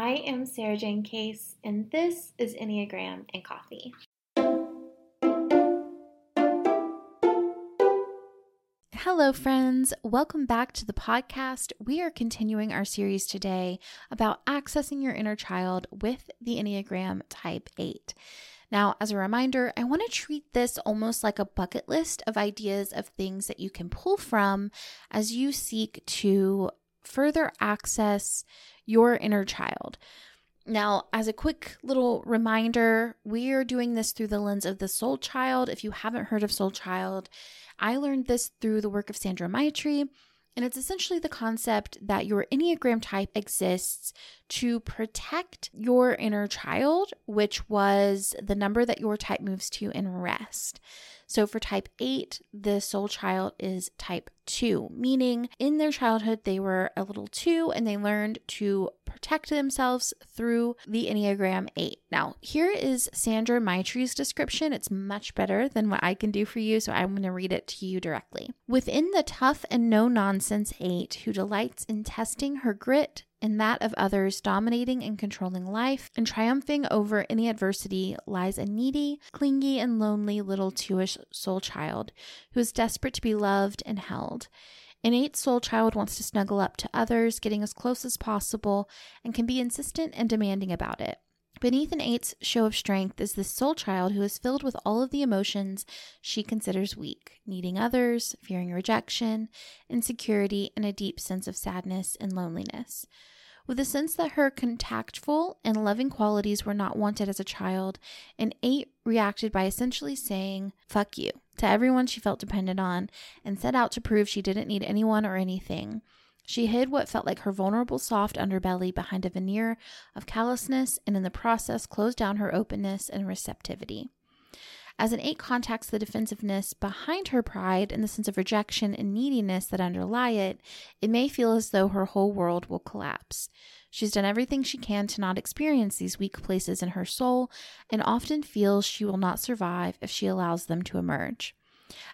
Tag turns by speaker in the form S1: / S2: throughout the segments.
S1: I am Sarajane Case, and this is Enneagram and Coffee. Hello, friends. Welcome back to the podcast. We are continuing our series today about accessing your inner child with the Enneagram Type 8. Now, as a reminder, I want to treat this almost like a bucket list of ideas of things that you can pull from as you seek to further access your inner child. Now, as a quick little reminder, we are doing this through the lens of the soul child. If you haven't heard of soul child, I learned this through the work of Sandra Maitri, and it's essentially the concept that your Enneagram type exists to protect your inner child, which was the number that your type moves to in rest. So for type 8, the soul child is type 2, meaning in their childhood they were a little 2 and they learned to protect themselves through the Enneagram 8. Now, here is Sandra Maitri's description. It's much better than what I can do for you, so I'm going to read it to you directly. Within the tough and no nonsense 8 who delights in testing her grit, and that of others dominating and controlling life and triumphing over any adversity lies a needy, clingy, and lonely little two-ish soul child who is desperate to be loved and held. Innate soul child wants to snuggle up to others, getting as close as possible, and can be insistent and demanding about it. Beneath an eight's show of strength is this soul child who is filled with all of the emotions she considers weak, needing others, fearing rejection, insecurity, and a deep sense of sadness and loneliness. With a sense that her contactful and loving qualities were not wanted as a child, an eight reacted by essentially saying, fuck you, to everyone she felt dependent on, and set out to prove she didn't need anyone or anything. She hid what felt like her vulnerable, soft underbelly behind a veneer of callousness and in the process closed down her openness and receptivity. As an eight contacts the defensiveness behind her pride and the sense of rejection and neediness that underlie it, it may feel as though her whole world will collapse. She's done everything she can to not experience these weak places in her soul and often feels she will not survive if she allows them to emerge.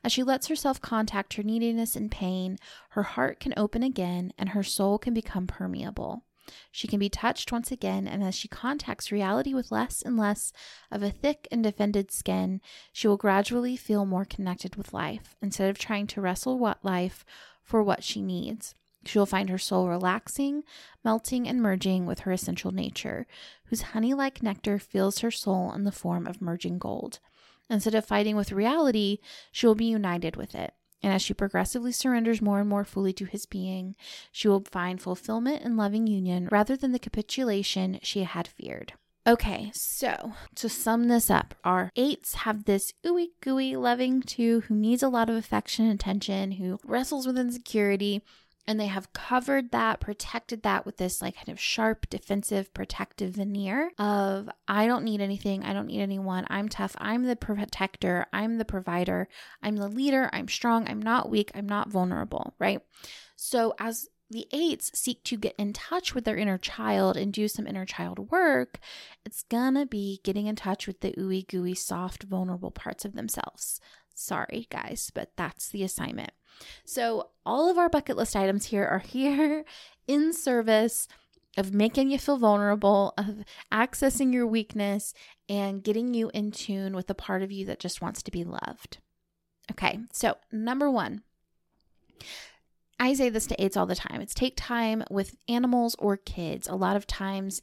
S1: As she lets herself contact her neediness and pain, her heart can open again and her soul can become permeable. She can be touched once again, and as she contacts reality with less and less of a thick and defended skin, she will gradually feel more connected with life instead of trying to wrestle what life for what she needs. She will find her soul relaxing, melting, and merging with her essential nature, whose honey like nectar fills her soul in the form of merging gold. Instead of fighting with reality, she will be united with it. And as she progressively surrenders more and more fully to his being, she will find fulfillment and loving union rather than the capitulation she had feared. Okay, so to sum this up, our eights have this ooey gooey loving two who needs a lot of affection and attention, who wrestles with insecurity, and they have covered that, protected that with this like kind of sharp, defensive, protective veneer of I don't need anything, I don't need anyone, I'm tough, I'm the protector, I'm the provider, I'm the leader, I'm strong, I'm not weak, I'm not vulnerable, right? So as the eights seek to get in touch with their inner child and do some inner child work, it's gonna be getting in touch with the ooey gooey, soft, vulnerable parts of themselves. Sorry, guys, but that's the assignment. So, all of our bucket list items here are here in service of making you feel vulnerable, of accessing your weakness, and getting you in tune with the part of you that just wants to be loved. Okay, so number one, I say this to eights all the time it's take time with animals or kids. A lot of times,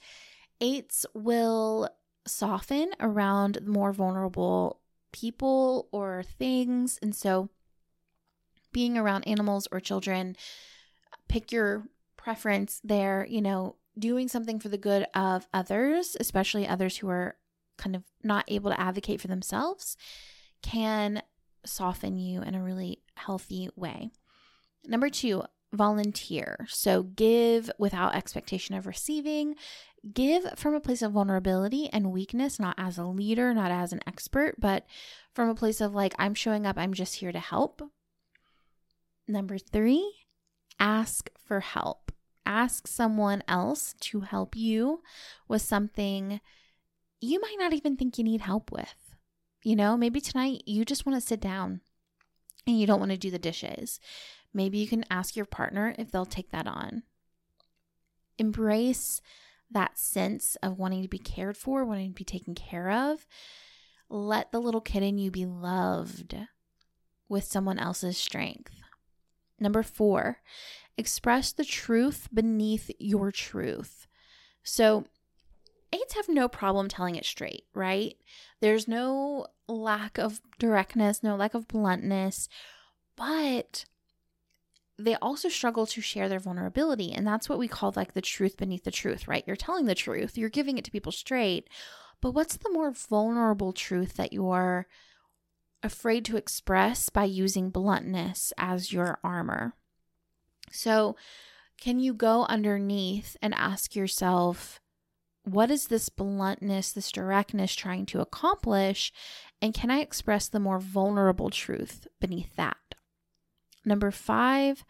S1: eights will soften around more vulnerable people or things. And so, being around animals or children, pick your preference there, you know, doing something for the good of others, especially others who are kind of not able to advocate for themselves, can soften you in a really healthy way. Number two, volunteer. So give without expectation of receiving. Give from a place of vulnerability and weakness, not as a leader, not as an expert, but from a place of like, I'm showing up, I'm just here to help. Number three, ask for help. Ask someone else to help you with something you might not even think you need help with. You know, maybe tonight you just want to sit down and you don't want to do the dishes. Maybe you can ask your partner if they'll take that on. Embrace that sense of wanting to be cared for, wanting to be taken care of. Let the little kid in you be loved with someone else's strength. Number four, express the truth beneath your truth. So, eights have no problem telling it straight, right? There's no lack of directness, no lack of bluntness, but they also struggle to share their vulnerability. And that's what we call like the truth beneath the truth, right? You're telling the truth, you're giving it to people straight. But what's the more vulnerable truth that you're afraid to express by using bluntness as your armor? So, can you go underneath and ask yourself, what is this bluntness, this directness trying to accomplish? And can I express the more vulnerable truth beneath that? Number five,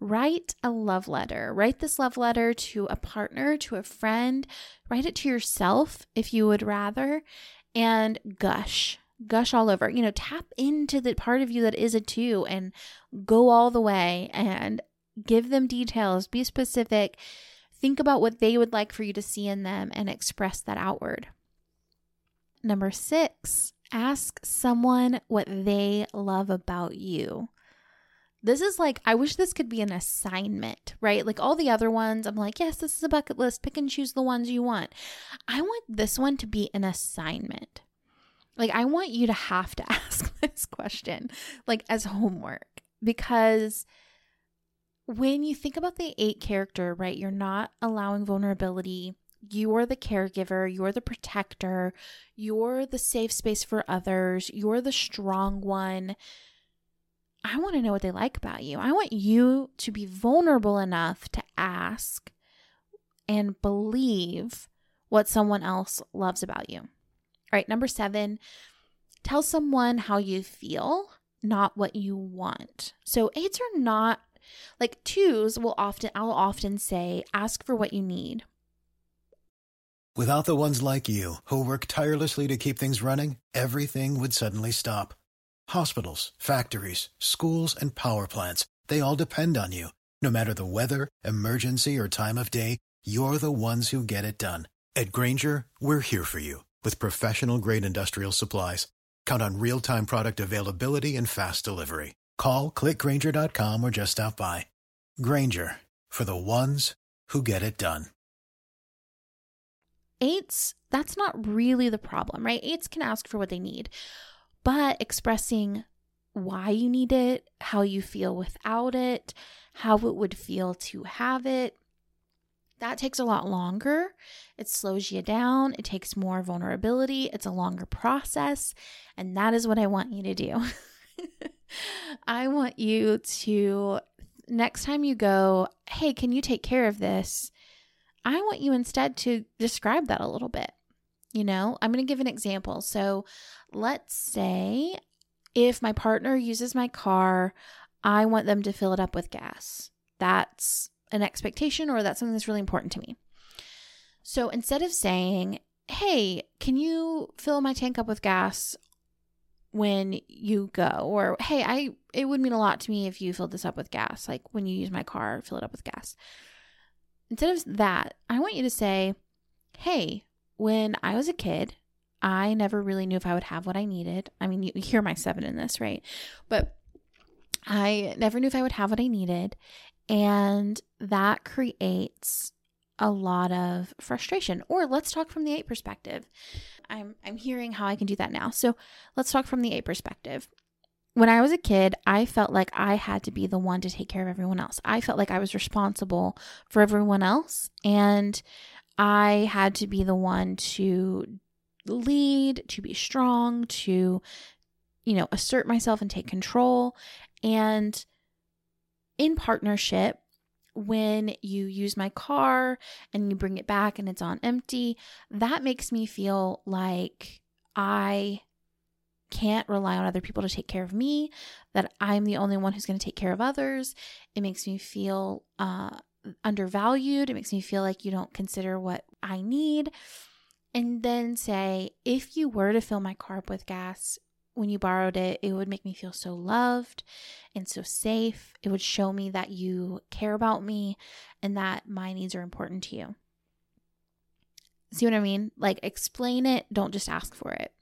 S1: write a love letter. Write this love letter to a partner, to a friend. Write it to yourself if you would rather, and gush. Gush all over. You know, tap into the part of you that is a two and go all the way and give them details. Be specific. Think about what they would like for you to see in them and express that outward. Number six, ask someone what they love about you. This is like, I wish this could be an assignment, right? Like all the other ones, I'm like, yes, this is a bucket list. Pick and choose the ones you want. I want this one to be an assignment. Like, I want you to have to ask this question, like as homework, because when you think about the eight character, right, you're not allowing vulnerability. You're the caregiver, you're the protector, you're the safe space for others, you're the strong one I want to know what they like about you. I want you to be vulnerable enough to ask and believe what someone else loves about you. All right, number seven, tell someone how you feel, not what you want. So, eights are not like twos will often, I'll often say, ask for what you need.
S2: Without the ones like you who work tirelessly to keep things running, everything would suddenly stop Hospitals, factories, schools, and power plants, they all depend on you. No matter the weather, emergency, or time of day, you're the ones who get it done. At Grainger, we're here for you with professional grade industrial supplies. Count on real time product availability and fast delivery. Call clickgrainger.com or just stop by. Grainger for the ones who get it done.
S1: Eights, that's not really the problem, right? Eights can ask for what they need but expressing why you need it, how you feel without it, how it would feel to have it. That takes a lot longer. It slows you down. It takes more vulnerability. It's a longer process. And that is what I want you to do. I want you to, next time you go, hey, can you take care of this? I want you instead to describe that a little bit. You know, I'm going to give an example. So let's say if my partner uses my car, I want them to fill it up with gas. That's an expectation or that's something that's really important to me. So instead of saying, hey, can you fill my tank up with gas when you go? Or hey, I it would mean a lot to me if you filled this up with gas, like when you use my car, fill it up with gas. Instead of that, I want you to say, hey, when I was a kid, I never really knew if I would have what I needed. I mean, you hear my seven in this, right? But I never knew if I would have what I needed. And that creates a lot of frustration. Or let's talk from the eight perspective. I'm I'm hearing how I can do that now. So let's talk from the eight perspective. When I was a kid, I felt like I had to be the one to take care of everyone else. I felt like I was responsible for everyone else. And I had to be the one to lead, to be strong, to, you know, assert myself and take control. And in partnership, when you use my car and you bring it back and it's on empty, that makes me feel like I can't rely on other people to take care of me, that I'm the only one who's going to take care of others. It makes me feel uh, undervalued. It makes me feel like you don't consider what I need. And then say, if you were to fill my car up with gas when you borrowed it, it would make me feel so loved and so safe. It would show me that you care about me and that my needs are important to you. See what I mean? Like, explain it, don't just ask for it.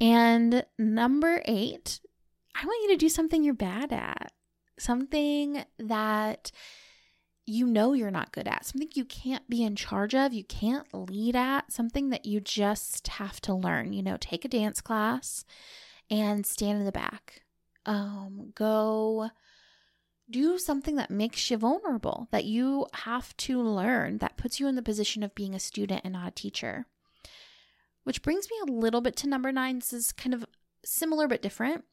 S1: And number eight, I want you to do something you're bad at, something that you know you're not good at, something you can't be in charge of, you can't lead at, something that you just have to learn. You know, take a dance class and stand in the back. Um, go do something that makes you vulnerable, that you have to learn, that puts you in the position of being a student and not a teacher. Which brings me a little bit to number nine. This is kind of similar but different.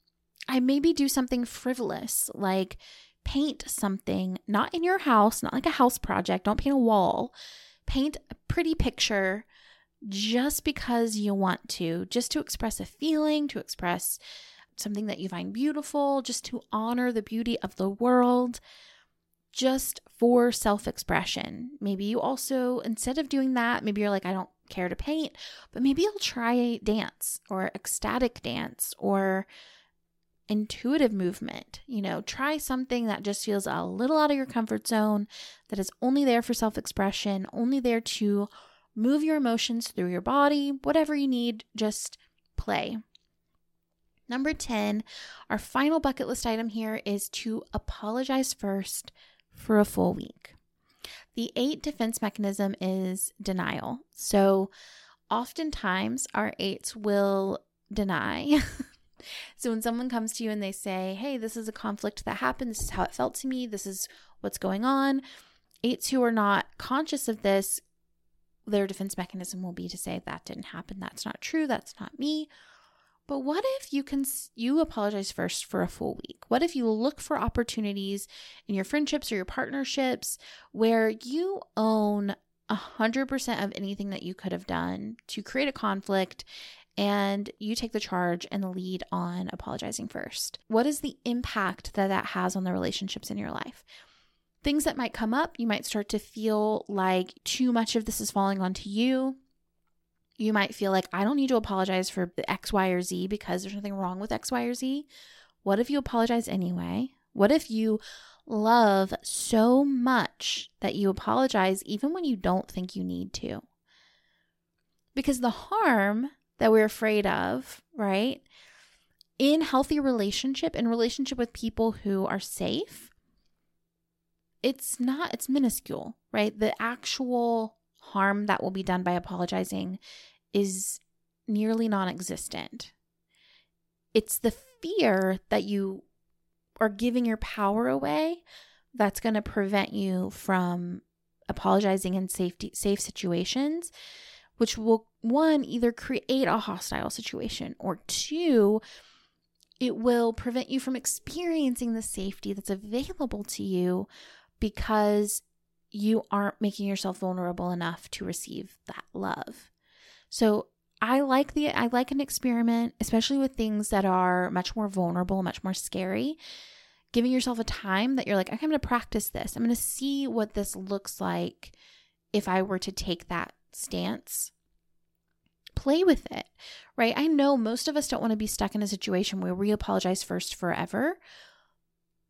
S1: I maybe do something frivolous, like paint something, not in your house, not like a house project. Don't paint a wall. Paint a pretty picture just because you want to, just to express a feeling, to express something that you find beautiful, just to honor the beauty of the world, just for self expression. Maybe you also, instead of doing that, maybe you're like, I don't care to paint, but maybe you'll try dance or ecstatic dance or intuitive movement. You know, try something that just feels a little out of your comfort zone, that is only there for self expression, only there to move your emotions through your body, whatever you need, just play. Number 10, our final bucket list item here is to apologize first for a full week. The eight defense mechanism is denial. So oftentimes our eights will deny So when someone comes to you and they say, Hey, this is a conflict that happened, this is how it felt to me, this is what's going on, eights who are not conscious of this, their defense mechanism will be to say, That didn't happen, that's not true, that's not me. But what if you can you apologize first for a full week? What if you look for opportunities in your friendships or your partnerships where you own 100% of anything that you could have done to create a conflict and you take the charge and the lead on apologizing first. What is the impact that that has on the relationships in your life? Things that might come up, you might start to feel like too much of this is falling onto you. You might feel like, I don't need to apologize for X, Y, or Z because there's nothing wrong with X, Y, or Z. What if you apologize anyway? What if you love so much that you apologize even when you don't think you need to? Because the harm that we're afraid of, right? In healthy relationship, in relationship with people who are safe, it's not, it's minuscule, right? The actual harm that will be done by apologizing is nearly non existent. It's the fear that you are giving your power away that's going to prevent you from apologizing in safety safe situations which will one either create a hostile situation or two it will prevent you from experiencing the safety that's available to you because you aren't making yourself vulnerable enough to receive that love. So I like the I like an experiment, especially with things that are much more vulnerable, much more scary. Giving yourself a time that you're like, okay, I'm going to practice this. I'm going to see what this looks like if I were to take that stance play with it, right? I know most of us don't want to be stuck in a situation where we apologize first forever,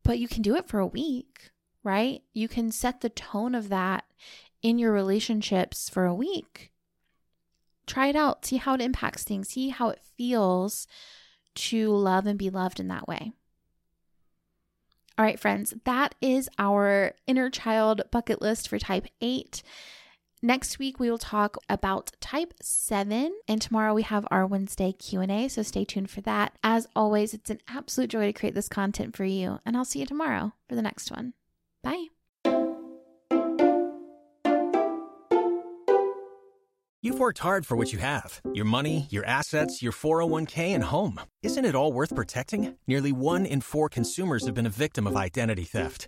S1: but you can do it for a week, right? You can set the tone of that in your relationships for a week. Try it out, see how it impacts things, see how it feels to love and be loved in that way. All right, friends, that is our inner child bucket list for type 8. Next week we will talk about type 7 and tomorrow we have our Wednesday Q&A, so stay tuned for that. As always, it's an absolute joy to create this content for you, and I'll see you tomorrow for the next one. Bye.
S3: You've worked hard for what you have your money, your assets, your 401k, and home. Isn't it all worth protecting? Nearly one in four consumers have been a victim of identity theft.